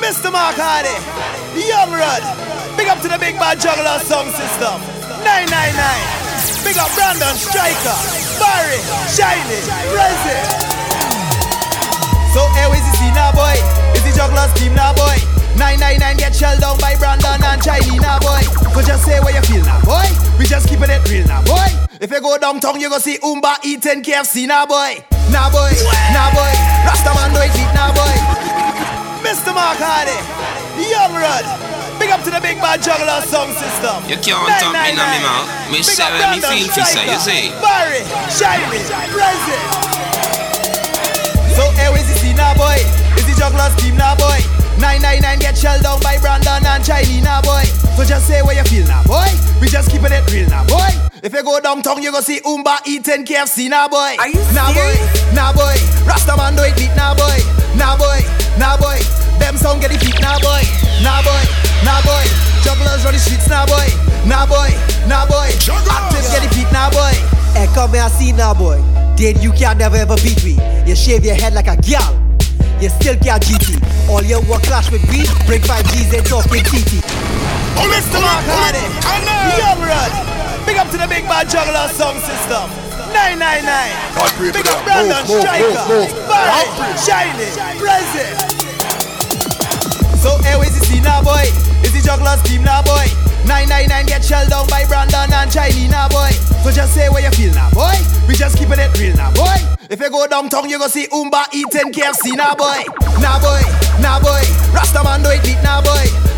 Mr. Mark Hardy, Young Rod. Big up to the big bad juggler sound system. 999. Big up Brandon Striker, Barry, Shiny, Rezi. So, eh, hey, is this now, boy? Is the juggler's team now, boy? 999 get shelled down by Brandon and Shiny now, boy. So just say what you feel now, boy. We just keeping it real now, boy. If you go downtown, you go see Umba eating KFC now, boy. Now, boy. Now, boy. Rastaman do it now, boy. Mr. Mark Hardy, Young Rod. Big up to the big bad juggler sound system. You can't talk me now, me mouth. Me say when me feel fi say, you see. Barry, Shiny, Rezi. So, eh, hey, is this now, boy? Is the juggler's team now, boy? 999 get shelled down by Brandon and Chinese now, boy. So just say what you feel now, boy. We just keeping it real now, boy. If you go downtown, you go see Umba eating KFC now, boy. Are you Nah, boy. serious? Nah, boy. Rastaman do it beat now, boy. Nah, boy. Nah, boy. Them sound get the feet now, boy. Nah, boy. Nah, boy. Jugglers run the streets now, boy. Nah, boy. Nah, boy. Active get the feet now, boy. Hey, come here, see now, boy. Then you can never ever beat me. You shave your head like a gal. You still can't GT. All your work clash with me. Bring five G's and talking TT. Oh, Mr. Mark Hardy, Young Rod. Big up to the big bad juggler sound system. 999. Big up Brandon Striker. Barry, Shiny, Rezi. So, hey, is this now, boy? Is the juggler's team now, boy? 999 get shelled down by Brandon and Chinese now, boy. So just say what you feel now, boy. We just keeping it real now, boy. If you go downtown, you go see Umba eating KFC now, boy. Now, boy. Now, boy. Rastaman do it beat now, boy. Now, boy.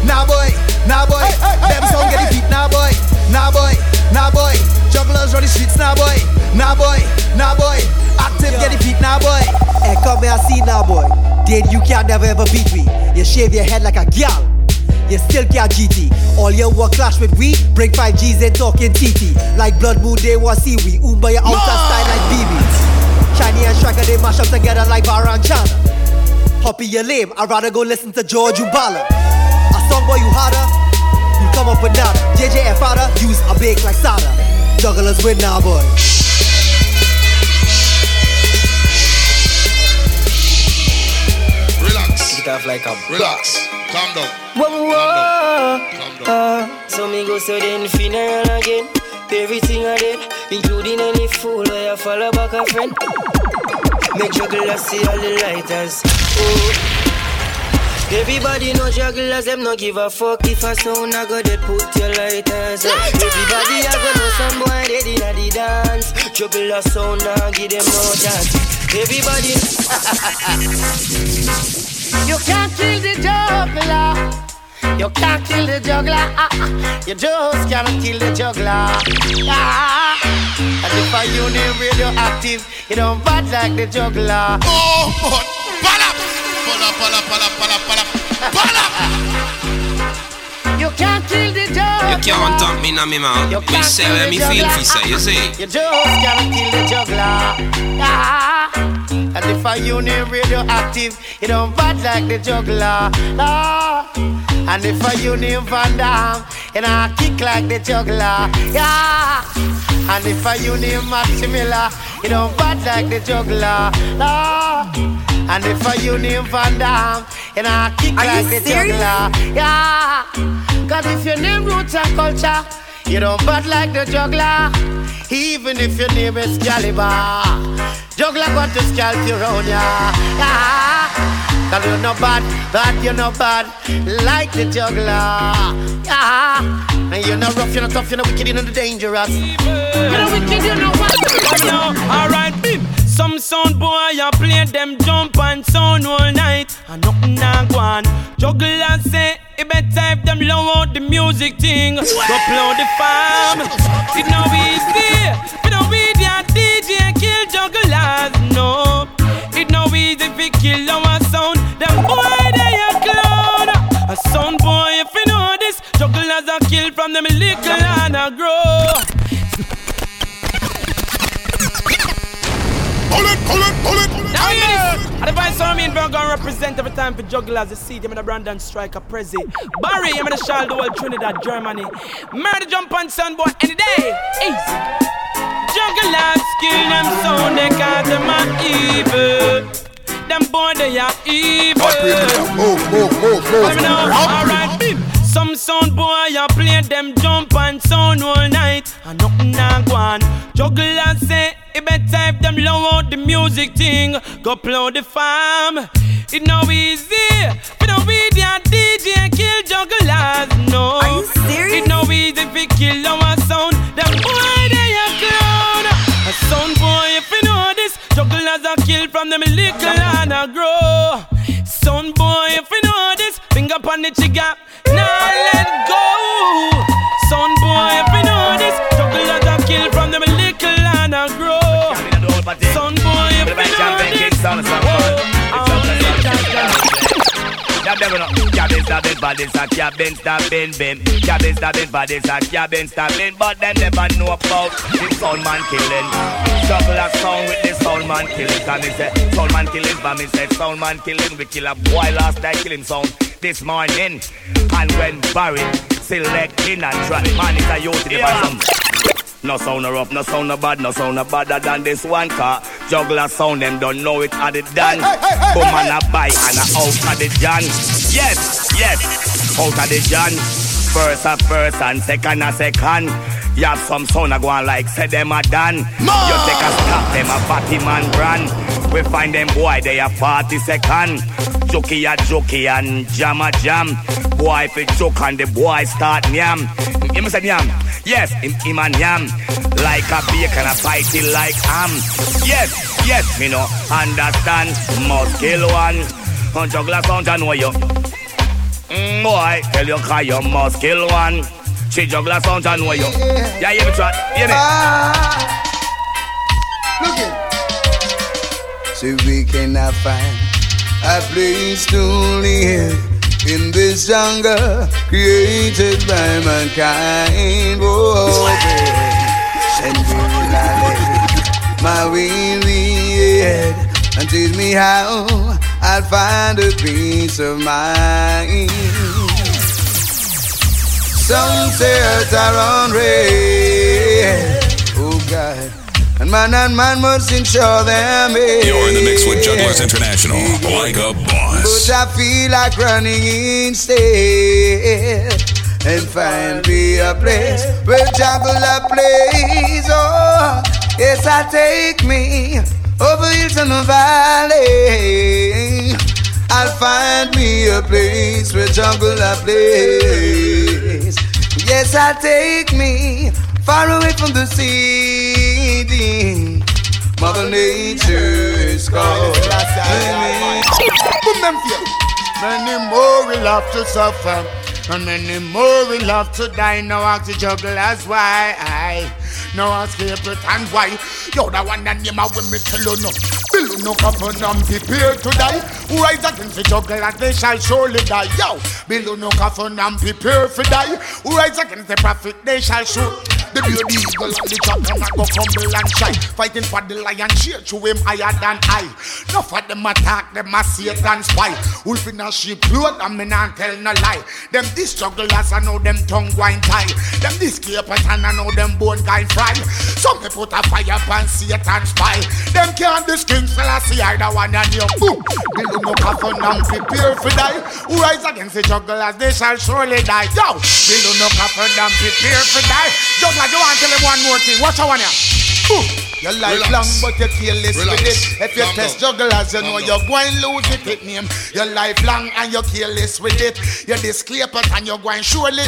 Never ever beat me. You shave your head like a gal. You still can't GT. All your work clash with we. Bring five G's and talking TT. Like blood moon, they want see we. Umba your outside style like BB. Shiny and Striker, they mash up together like Bar and Chana. Hoppy, you lame. I'd rather go listen to George Ubala. A song boy, you harder. You come up with nada. JJ and Fada, use a bake like Sada. Jugglers win now, boy. Relax. Get off like a Relax. Calm down. Whoa, whoa. Calm down. Uh, so me go so then funeral again. Everything I did, including any fool where I follow back a friend. Me juggle see all the lighters. Oh. Everybody know jugglers, them no give a fuck if I sound I go dead put your lighters. Everybody I go know some boy dead inna the dance. Juggle sound now give them no chance. Everybody. You can't kill the juggler. You can't kill the juggler. You just cannot kill the juggler. Ah, and if a unit radioactive, you don't bad like the juggler. Oh, but pala, pala, pala, pala, pala, pala, pala. You can't kill the juggler. You can't talk me now, me mouth. You Me can't say kill when the me feel juggler. fi say, you see. You just cannot kill the juggler. Ah, and if a unit radioactive, you don't bad like the juggler. Ah, and if a unit Van Damme, you know kick like the juggler. Yeah, and if a unit Maxi Miller, you don't bad like the juggler. Ah, and if a unit Van Damme, you know kick Are like the serious? juggler. Yeah, cause if your name roots and culture. You don't bad like the juggler, even if your name is Caliber. Juggler got to scalp you round ya. Yeah. Cause you're not bad, that you're not bad, like the juggler. Yeah. And you're not rough, you're not tough, you're not wicked, you're not dangerous. You're not wicked, you're not wild. Alright, bim. Some sound boy, I play them jump and sound all night. And nothing not go on. Juggle and say, it if them low out the music thing. Go upload the farm. It no easy. We don't be the DJ kill jugglers, no. It no easy if we kill our sound. Them boy, they a clown. A sound boy, if you know this, jugglers are killed from them little and a grow. Now yes, and if I saw me in Virgo and represent every time for jugglers, you see them in the Brandon Striker Prezi. Barry, I'm in the Charles de Gaulle, Trinidad, Germany. Murder jump on son boy any day. Easy. Jugglers kill them sound, they call them a evil. Them boy they are evil. Move, move, move, move. Alright, some sound boy I play them jump and sound all night and nothing not go on. Juggle say it if them low out the music thing. Go plow the farm. It no easy. We don't be the DJ and kill jugglers. No. Are you serious? It no easy if we kill our sound. Them boy they a clown. A sound boy if you know this. Jugglers are killed from them little and a grow. Know this, Ya never know. Cabin stabbing, bodies a cabin stabbing, bim. Cabin stabbing, bodies a cabin stabbing, but them never know about the sound man killing. Juggle a sound with the sound man killing. Cause me say sound man killing, but me say sound man killing. We kill a boy last night, kill him sound this morning. And when Barry selecting and track, man is a youth in the bottom. No sound no rough, no sound no bad, no sound no badder than this one car. Juggler sound, them don't know it at the done. Come on a buy and a out of the John. Yes, yes, out of the John. First a first and second a second. You have some sound a go on like say them a done. You take a stop, them a fatty man brand. We find them boy, they a 40 second. Jokey a jokey and jam a jam. Boy if it joke and the boy start nyam. Him say nyam. Yes, him, him and yam Like a bacon, a fight it like ham. Yes, yes, me no understand. Must kill one. On juggler sound I know you. Mm, Boy, tell you cause you must kill one. She juggler sound I know you. Yeah, hear me chat, hear me? Look it. So we cannot find a place to live in this jungle created by mankind. Oh, send me my weary head, and teach me how I'll find a peace of mind. Sunset are on red. Oh God. And man and man must ensure them You're in the mix with Jugglers International, like a boss. But I feel like running instead and find me a place where juggler plays. Oh, yes, I take me over hills and the valley. I'll find me a place where juggler plays. Yes, I take me far away from the city. Mother Nature's me. Boom them feel. Many more will have to suffer. And many more will have to die. Now ask the jugglers why. I no escape it and why. Yo, the one that name of when me tell you no. Bill no coffin and prepare to die. Who rise against the jugglers, they shall surely die. Yo, Bill no coffin and prepare for die. Who rise against the prophet, they shall shoot. The baby eagle on the top and go humble and shy. Fighting for the lion, cheer to him higher than I. No for them attack, them a Satan spy. Wolf in a sheep cloth, and me not tell no lie. Them this jugglers, I know them tongue wine tie. Them this clear pattern, I know them bone guy fry. Some me put a fire upon Satan spy. Them can't this king Selassie, I the one and you boom. No coffin and prepare for die. Who rise against the jugglers, they shall surely die. Yo, build no coffin and prepare for die. Juggler, you want to tell them one more thing. Watch out one here. Your life long, but you careless with it. If you test jugglers, you know you're going lose it. It name your life long and you're careless with it. You disclaim it and you're going surely.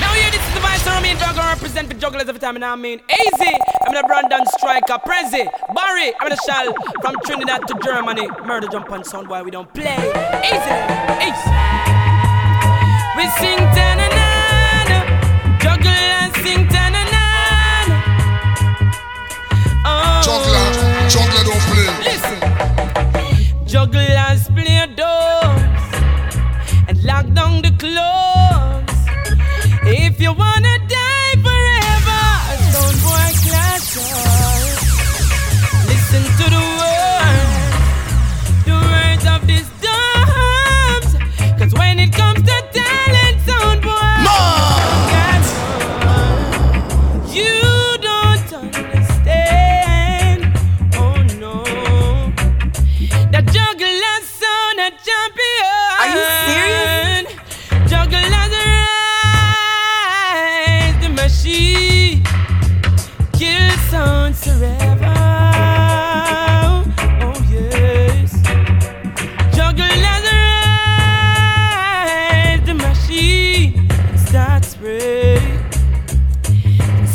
Now here, this is the vice army and juggler represent for jugglers every time, and I mean easy. I'm the Brandon Striker, Prezi, Barry. I'm the Shell from Trinidad to Germany. Murder jump on sound while we don't play. Easy, easy. We sing pray.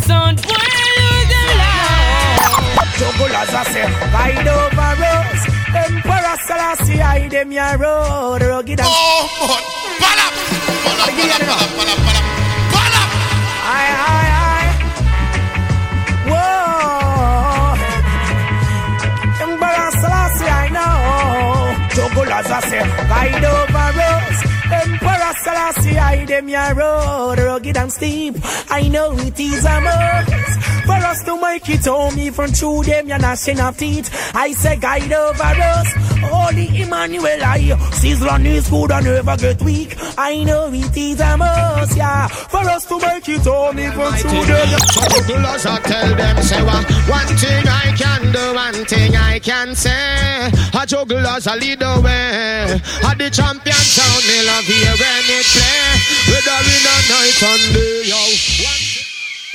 Boy lose the life. Jugglers I say, guide over us. Emperor Selassie, I them your road, rugged and... Oh, God. Pala. Pala, pala, pala, pala, pala. Pala. Aye, aye, aye. Whoa. Emperor Selassie, I know. Jugglers I say, guide over us. Emperor Selassie, I them your road, rugged and steep. I know it is a must for us to make it home, even through them, you're gnashing teeth. I say, guide over us. Holy Emmanuel, I season is good and never get weak. I know it is a must, yeah, for us to make it home, even through them. Jugglers, I tell them, say, well, one thing I can do, one thing I can say. I A jugglers, I lead the way. A the champion sound, me love hear when it play. Whether in a night and day, yo.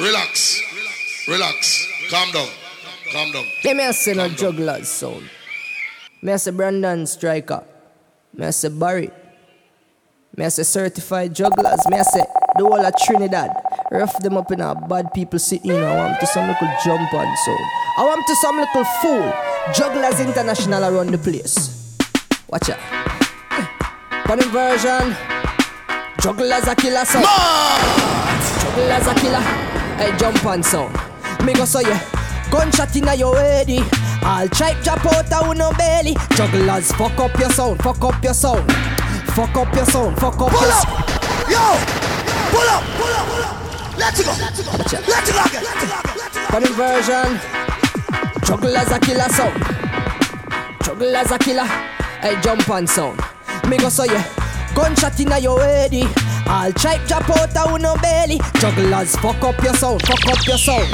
Relax. Relax. Calm down. Calm down. Let me say no jugglers sound. Me I say Brandon Striker. Me I say Barry. Me I say certified jugglers. Me I say the whole of Trinidad. Rough them up in a bad people sitting. I want to some little jump on sound. I want to some little fool. Jugglers international around the place. Watch out. Eh. Funny version. Jugglers a killer sound. Jugglers a killer. Hey, jump on sound. Me go so yeah. Gunshot inna your heady. I'll tripe drop out a no belly. Jugglers, fuck up your sound, fuck up your sound. Fuck up your sound, fuck up Pull your up. Yo. Pull up. Pull up. Pull up. Let's go. Let's go. Let's go again. Funny version. Jugglers a killer sound. Jugglers a killer. Hey, jump on sound. Me go so yeah. Gunshot inna your heady. I'll tripe drop out a no belly. Jugglers, fuck up your sound, fuck up your sound.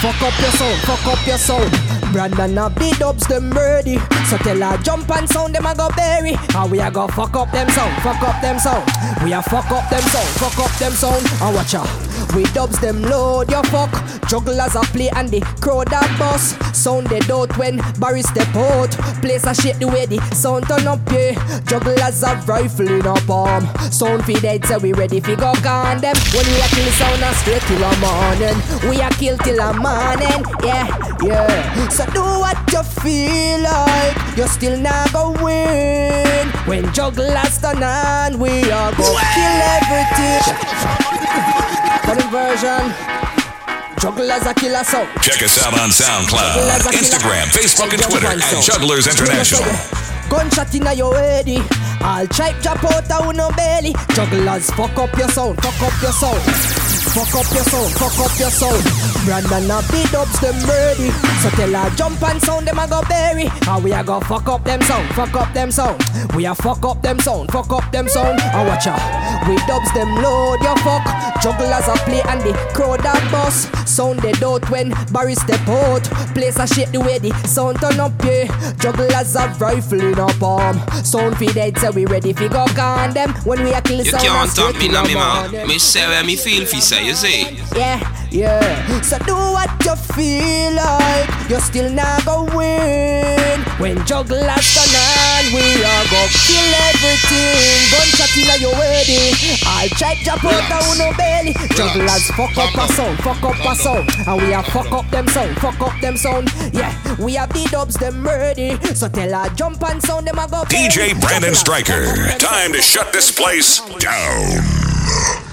Fuck up your sound, fuck up your sound. Brandon a beat dubs them ready. So tell her jump and sound them a go bury. How we a go fuck up them sound, fuck up them sound. We a fuck up them sound, fuck up them sound. And watch out. We dubs them load your fuck. Jugglers a play and the crowd a bus. Sound dead out when Barry step out. Place a shake the way the sound turn up, yeah. Jugglers a rifle in a palm. Um. Sound fi dead so we ready fi go can them. When we a kill sound a straight till a morning. We a kill till a morning, yeah, yeah. So do what you feel like. You still not go win. When jugglers turn on, we are go kill everything. Version. Jugglers a killer sound. Check us out on SoundCloud, Jugglers a killer. Instagram, Facebook, and Twitter at. Jugglers International. Gunshot inna your heady. I'll tripe drop out a no belly. Jugglers, fuck up your sound, fuck up your sound. Fuck up your sound, fuck up your sound. Brandon a beat dubs them ready. So tell her jump and sound them a go bury. How we a go fuck up them sound, fuck up them sound. We a fuck up them sound, fuck up them sound. And watch out, we dubs them load your fuck. Jugglers a play and the crowd a bust. Sound dead out when Barry step out. Place a shake the way the sound turn up, yeah. Jugglers have rifle in a palm. Sound fi dead, so we ready fi go can them. When we a kill You sound can't a talk me the me mouth. Me say where me feel fi say, you see. Yeah, yeah. So do what you feel like. You're still not go win. When jugglers turn on, we are go kill everything. Gunshot inna your wedding. I'll try drop out down no belly. Jugglers fuck up a sound, fuck up a sound, and we are fuck up them sound, fuck up them sound. Yeah, we have the dubs them ready. So tell her jump and sound them a go. DJ. Brandon Jugglers, Stryker. fuck up them Time to shut this place down.